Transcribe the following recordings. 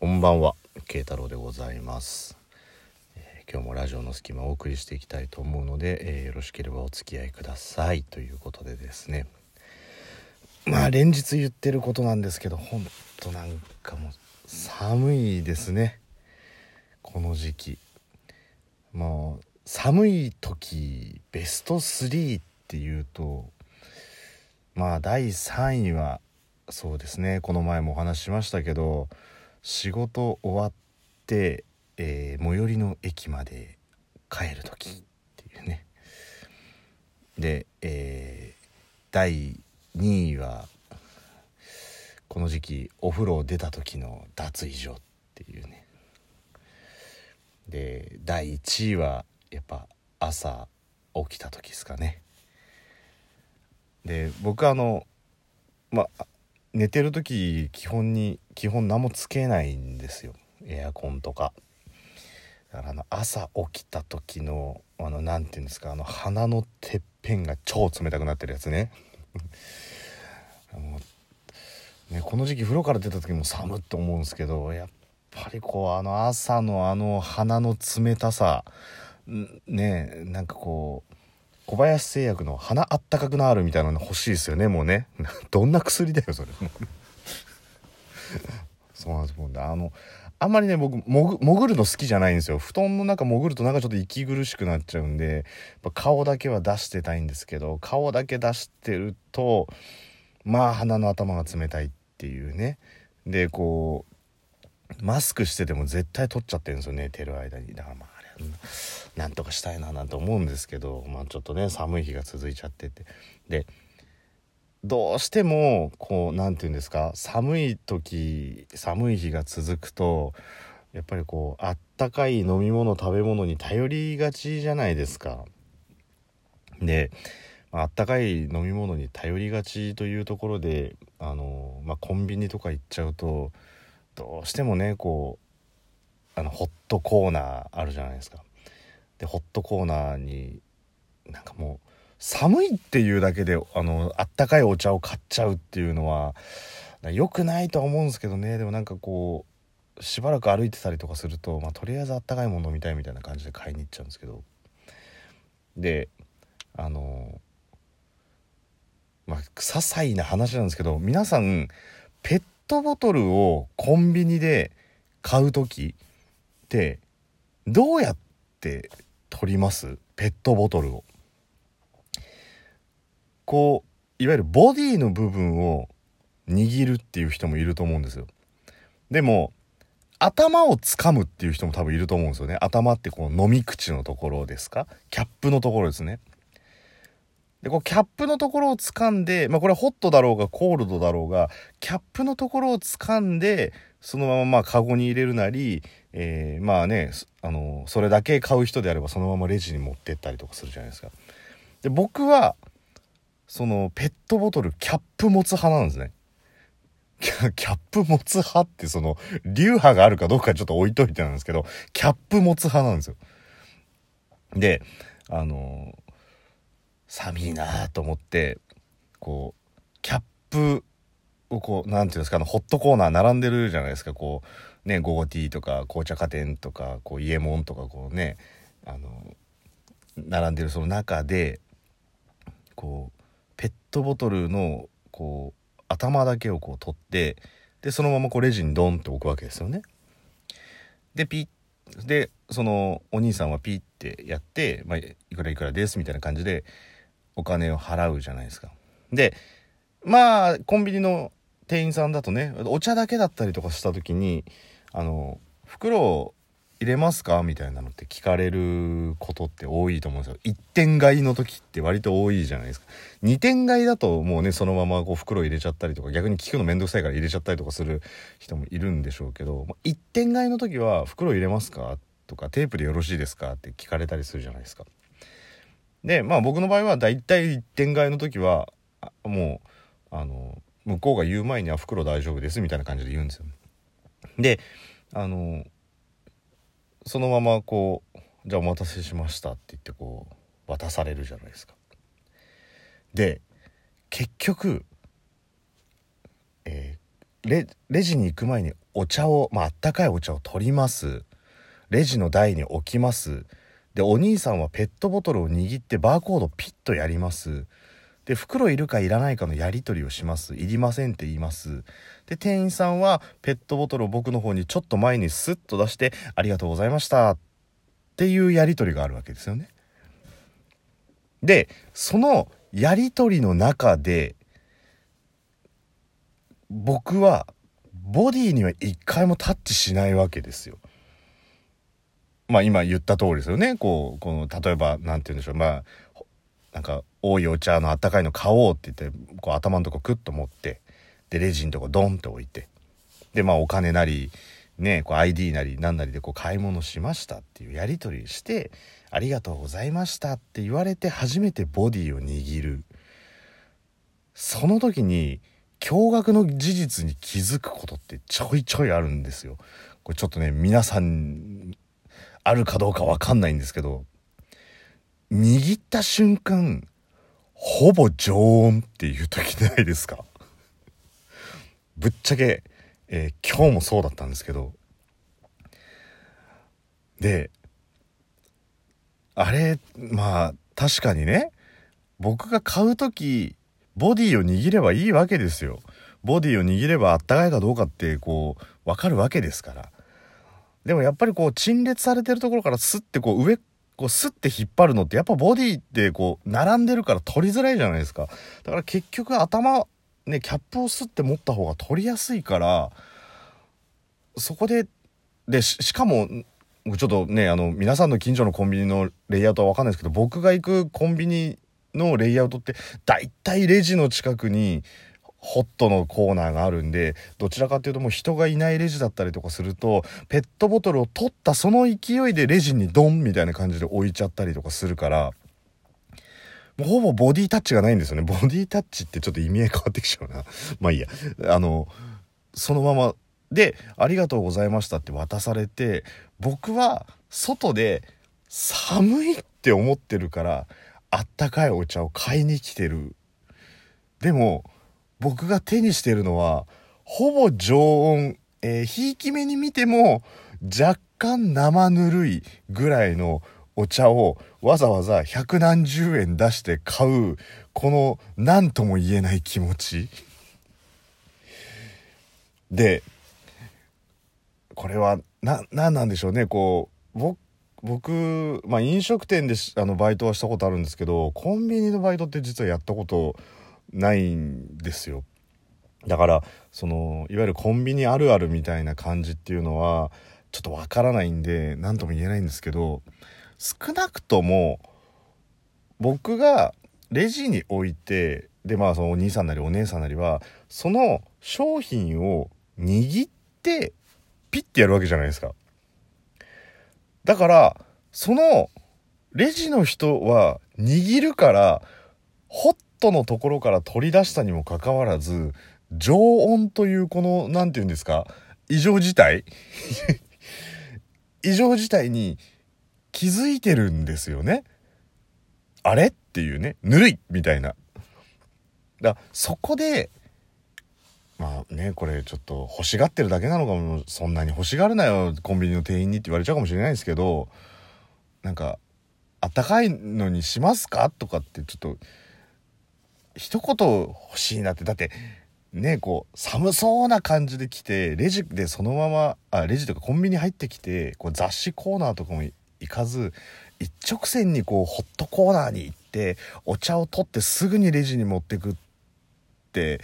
こんばんは慶太郎でございます、えー今日もラジオの隙間をお送りしていきたいと思うので、えーよろしければお付き合いください。ということでですね。まあ連日言ってることなんですけどほんとなんかもう寒いですね。この時期。もう寒い時ベスト3っていうとまあ第3位はそうですね。この前もお話ししましたけど仕事終わって、えー最寄りの駅まで帰る時っていうね。で、えー第2位はこの時期お風呂を出た時の脱衣所っていうね。で第1位はやっぱ朝起きた時ですかね。で僕あのまあ寝てる時基本に基本何もつけないんですよ。エアコンとか。だからあの朝起きた時のあのなんていうんですかあの鼻のてっぺんが超冷たくなってるやつね。あのねこの時期風呂から出た時も寒っと思うんですけどやっぱりこうあの朝のあの鼻の冷たさねなんかこう小林製薬の鼻あったかくなるみたいなの欲しいですよねもうね。どんな薬だよそれ。そうなんですもんあのあんまりね僕もぐ潜るの好きじゃないんですよ。布団の中潜るとなんかちょっと息苦しくなっちゃうんでやっぱ顔だけは出してたいんですけど顔だけ出してるとまあ鼻の頭が冷たいっていうね。でこうマスクしてても絶対取っちゃってるんですよ寝てる間に。だからまあなんとかしたいななんて思うんですけどまあちょっとね寒い日が続いちゃっててでどうしてもこう何て言うんですか寒い時寒い日が続くとやっぱりこうあったかい飲み物食べ物に頼りがちじゃないですか。であったかい飲み物に頼りがちというところであの、まあ、コンビニとか行っちゃうとどうしてもねこうあのホットコーナーあるじゃないですか。でホットコーナーになんかもう寒いっていうだけであのあったかいお茶を買っちゃうっていうのは良くないとは思うんですけどねでもなんかこうしばらく歩いてたりとかすると、まあ、とりあえずあったかいもの飲みたいみたいな感じで買いに行っちゃうんですけどであのまあ些細な話なんですけど皆さんペットボトルをコンビニで買う時ってどうやって取ります？ペットボトルを。こういわゆるボディの部分を握るっていう人もいると思うんですよ。でも頭を掴むっていう人も多分いると思うんですよね。頭ってこう飲み口のところですか？キャップのところですね。でこうキャップのところを掴んでまあこれはホットだろうがコールドだろうがキャップのところを掴んでそのまままあカゴに入れるなり、えーまあねあのそれだけ買う人であればそのままレジに持ってったりとかするじゃないですかで僕はそのペットボトルキャップ持つ派なんですね。キャップ持つ派ってその流派があるかどうかちょっと置いといてなんですけどキャップ持つ派なんですよ。であの寒いなと思ってこうキャップをこうなんていうんですかあのホットコーナー並んでるじゃないですかこうね午後ティーとか紅茶家電とかこうイエモンとかこうねあの並んでるその中でこうペットボトルのこう頭だけをこう取ってでそのままこうレジにドンって置くわけですよね。でピッでそのお兄さんはピッてやって、まあ、いくらいくらですみたいな感じでお金を払うじゃないですか。でまあコンビニの店員さんだとねお茶だけだったりとかした時に「あの袋入れますか?」みたいなのって聞かれることって多いと思うんですよ。1点買いの時って割と多いじゃないですか。2点買いだともうねそのままこう袋入れちゃったりとか逆に聞くの面倒くさいから入れちゃったりとかする人もいるんでしょうけど1点買いの時は「袋入れますか?」とか「テープでよろしいですか?」って聞かれたりするじゃないですか。でまあ僕の場合はだいたい1点買いの時はもうあの向こうが言う前には袋大丈夫ですみたいな感じで言うんですよ。であのそのままこう「じゃあお待たせしました」って言ってこう渡されるじゃないですか。で結局、えーレレジに行く前にお茶をまああったかいお茶を取ります。レジの台に置きます。でお兄さんはペットボトルを握ってバーコードピッとやります。で袋いるかいらないかのやり取りをしますいりませんって言いますで店員さんはペットボトルを僕の方にちょっと前にスッと出してありがとうございましたっていうやり取りがあるわけですよねでそのやり取りの中で僕はボディには一回もタッチしないわけですよ。まあ今言った通りですよね。こう、この、例えば、なんて言うんでしょう。まあ、なんか、多いお茶のあったかいの買おうって言って、こう頭のとこクッと持って、で、レジのとこドンって置いて、で、まあお金なり、ね、こう ID なり何なりでこう買い物しましたっていうやり取りして、ありがとうございましたって言われて初めてボディを握る。その時に、驚愕の事実に気づくことってちょいちょいあるんですよ。これちょっとね、皆さん、あるかどうかわかんないんですけど、握った瞬間、ほぼ常温っていう時ないですか？ぶっちゃけ、えー、今日もそうだったんですけど、で、あれ、まあ、確かにね、僕が買う時ボディを握ればいいわけですよ。ボディを握ればあったかいかどうかってこうわかるわけですから。でもやっぱりこう陳列されてるところからスッてこう上こうスッて引っ張るのってやっぱボディってこう並んでるから取りづらいじゃないですか。だから結局頭ねキャップをスッて持った方が取りやすいからそこででしかもちょっとねあの皆さんの近所のコンビニのレイアウトは分かんないですけど僕が行くコンビニのレイアウトって大体レジの近くにホットのコーナーがあるんでどちらかっていうともう人がいないレジだったりとかするとペットボトルを取ったその勢いでレジにドンみたいな感じで置いちゃったりとかするからもうほぼボディタッチがないんですよね。ボディタッチってちょっと意味合い変わってきちゃうな。まあいいや。あのそのままで「ありがとうございました」って渡されて僕は外で寒いって思ってるからあったかいお茶を買いに来てる。でも、僕が手にしてるのは、ほぼ常温、えー、ひいき目に見ても、若干生ぬるいぐらいのお茶をわざわざ百何十円出して買う、この何とも言えない気持ち。で、これは、な、なんなんでしょうね、こう、僕僕、まあ、飲食店であのバイトはしたことあるんですけどコンビニのバイトって実はやったことないんですよだからそのいわゆるコンビニあるあるみたいな感じっていうのはちょっとわからないんで何とも言えないんですけど少なくとも僕がレジに置いてでまあそのお兄さんなりお姉さんなりはその商品を握ってピッてやるわけじゃないですか。だから、その、レジの人は握るから、ホットのところから取り出したにもかかわらず、常温というこの、何て言うんですか、異常事態？異常事態に気づいてるんですよね。あれ？っていうね、ぬるいみたいな。だそこで、まあね、これちょっと欲しがってるだけなのかも、そんなに欲しがるなよ、コンビニの店員にって言われちゃうかもしれないですけど、なんか、あったかいのにしますか？とかってちょっと、一言欲しいなって、だって、ね、こう、寒そうな感じで来て、レジでそのまま、あ、レジとかコンビニ入ってきて、こう雑誌コーナーとかも行かず、一直線にこう、ホットコーナーに行って、お茶を取ってすぐにレジに持ってくって、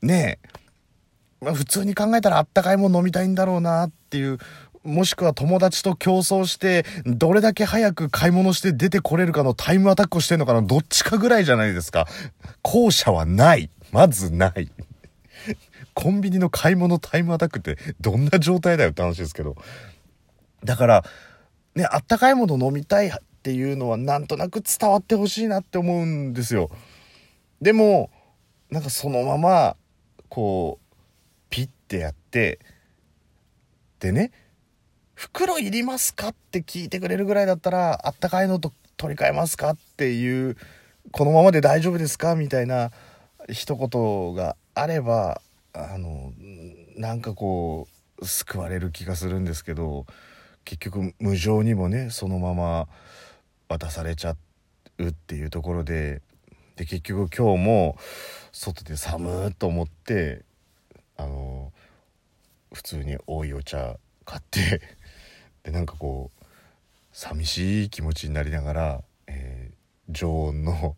ねえ、ま、普通に考えたらあったかいもの飲みたいんだろうなっていう、もしくは友達と競争して、どれだけ早く買い物して出てこれるかのタイムアタックをしてんのかな、どっちかぐらいじゃないですか。後者はない。まずない。コンビニの買い物タイムアタックってどんな状態だよって話ですけど。だから、ね、あったかいもの飲みたいっていうのはなんとなく伝わってほしいなって思うんですよ。でも、なんかそのままこうピッてやってでね袋いりますか？って聞いてくれるぐらいだったらあったかいのと取り替えますか？っていうこのままで大丈夫ですか？みたいな一言があればあのなんかこう救われる気がするんですけど結局無情にもねそのまま渡されちゃうっていうところでで結局今日も外で寒いと思ってあの普通に多いお茶買ってでなんかこう寂しい気持ちになりながら、えー、常温の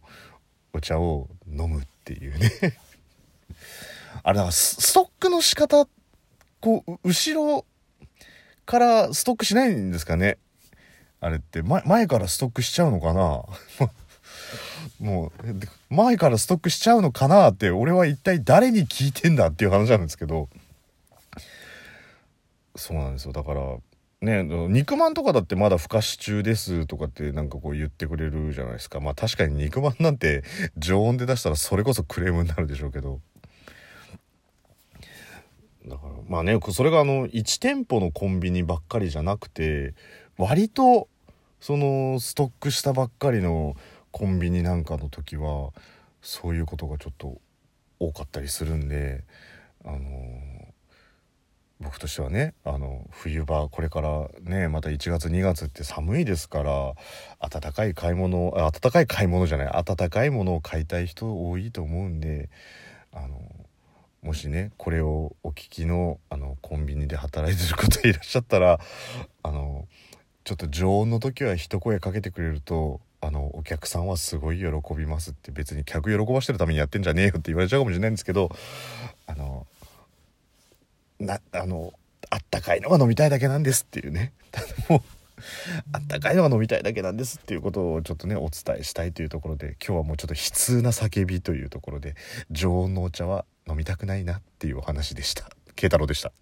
お茶を飲むっていうね。あれなんかストックの仕方こう後ろからストックしないんですかね？あれって前からストックしちゃうのかな？もう前からストックしちゃうのかなって俺は一体誰に聞いてんだっていう話なんですけど。そうなんですよ。だからね肉まんとかだってまだふかし中ですとかってなんかこう言ってくれるじゃないですか。まあ確かに肉まんなんて常温で出したらそれこそクレームになるでしょうけど。だからまあねそれがあの1店舗のコンビニばっかりじゃなくて割とそのストックしたばっかりのコンビニなんかの時はそういうことがちょっと多かったりするんであの僕としてはねあの冬場これからねまた1月2月って寒いですから暖かい買い物暖かい買い物じゃない暖かいものを買いたい人多いと思うんであのもしねこれをお聞きのあのコンビニで働いてる方いらっしゃったらあのちょっと常温の時は一声かけてくれるとあのお客さんはすごい喜びますって別に客喜ばしてるためにやってんじゃねえよって言われちゃうかもしれないんですけどあのなあのあったかいのが飲みたいだけなんですっていうね。もうあったかいのが飲みたいだけなんですっていうことをちょっとねお伝えしたいというところで今日はもうちょっと悲痛な叫びというところで常温のお茶は飲みたくないなっていうお話でした。慶太郎でした。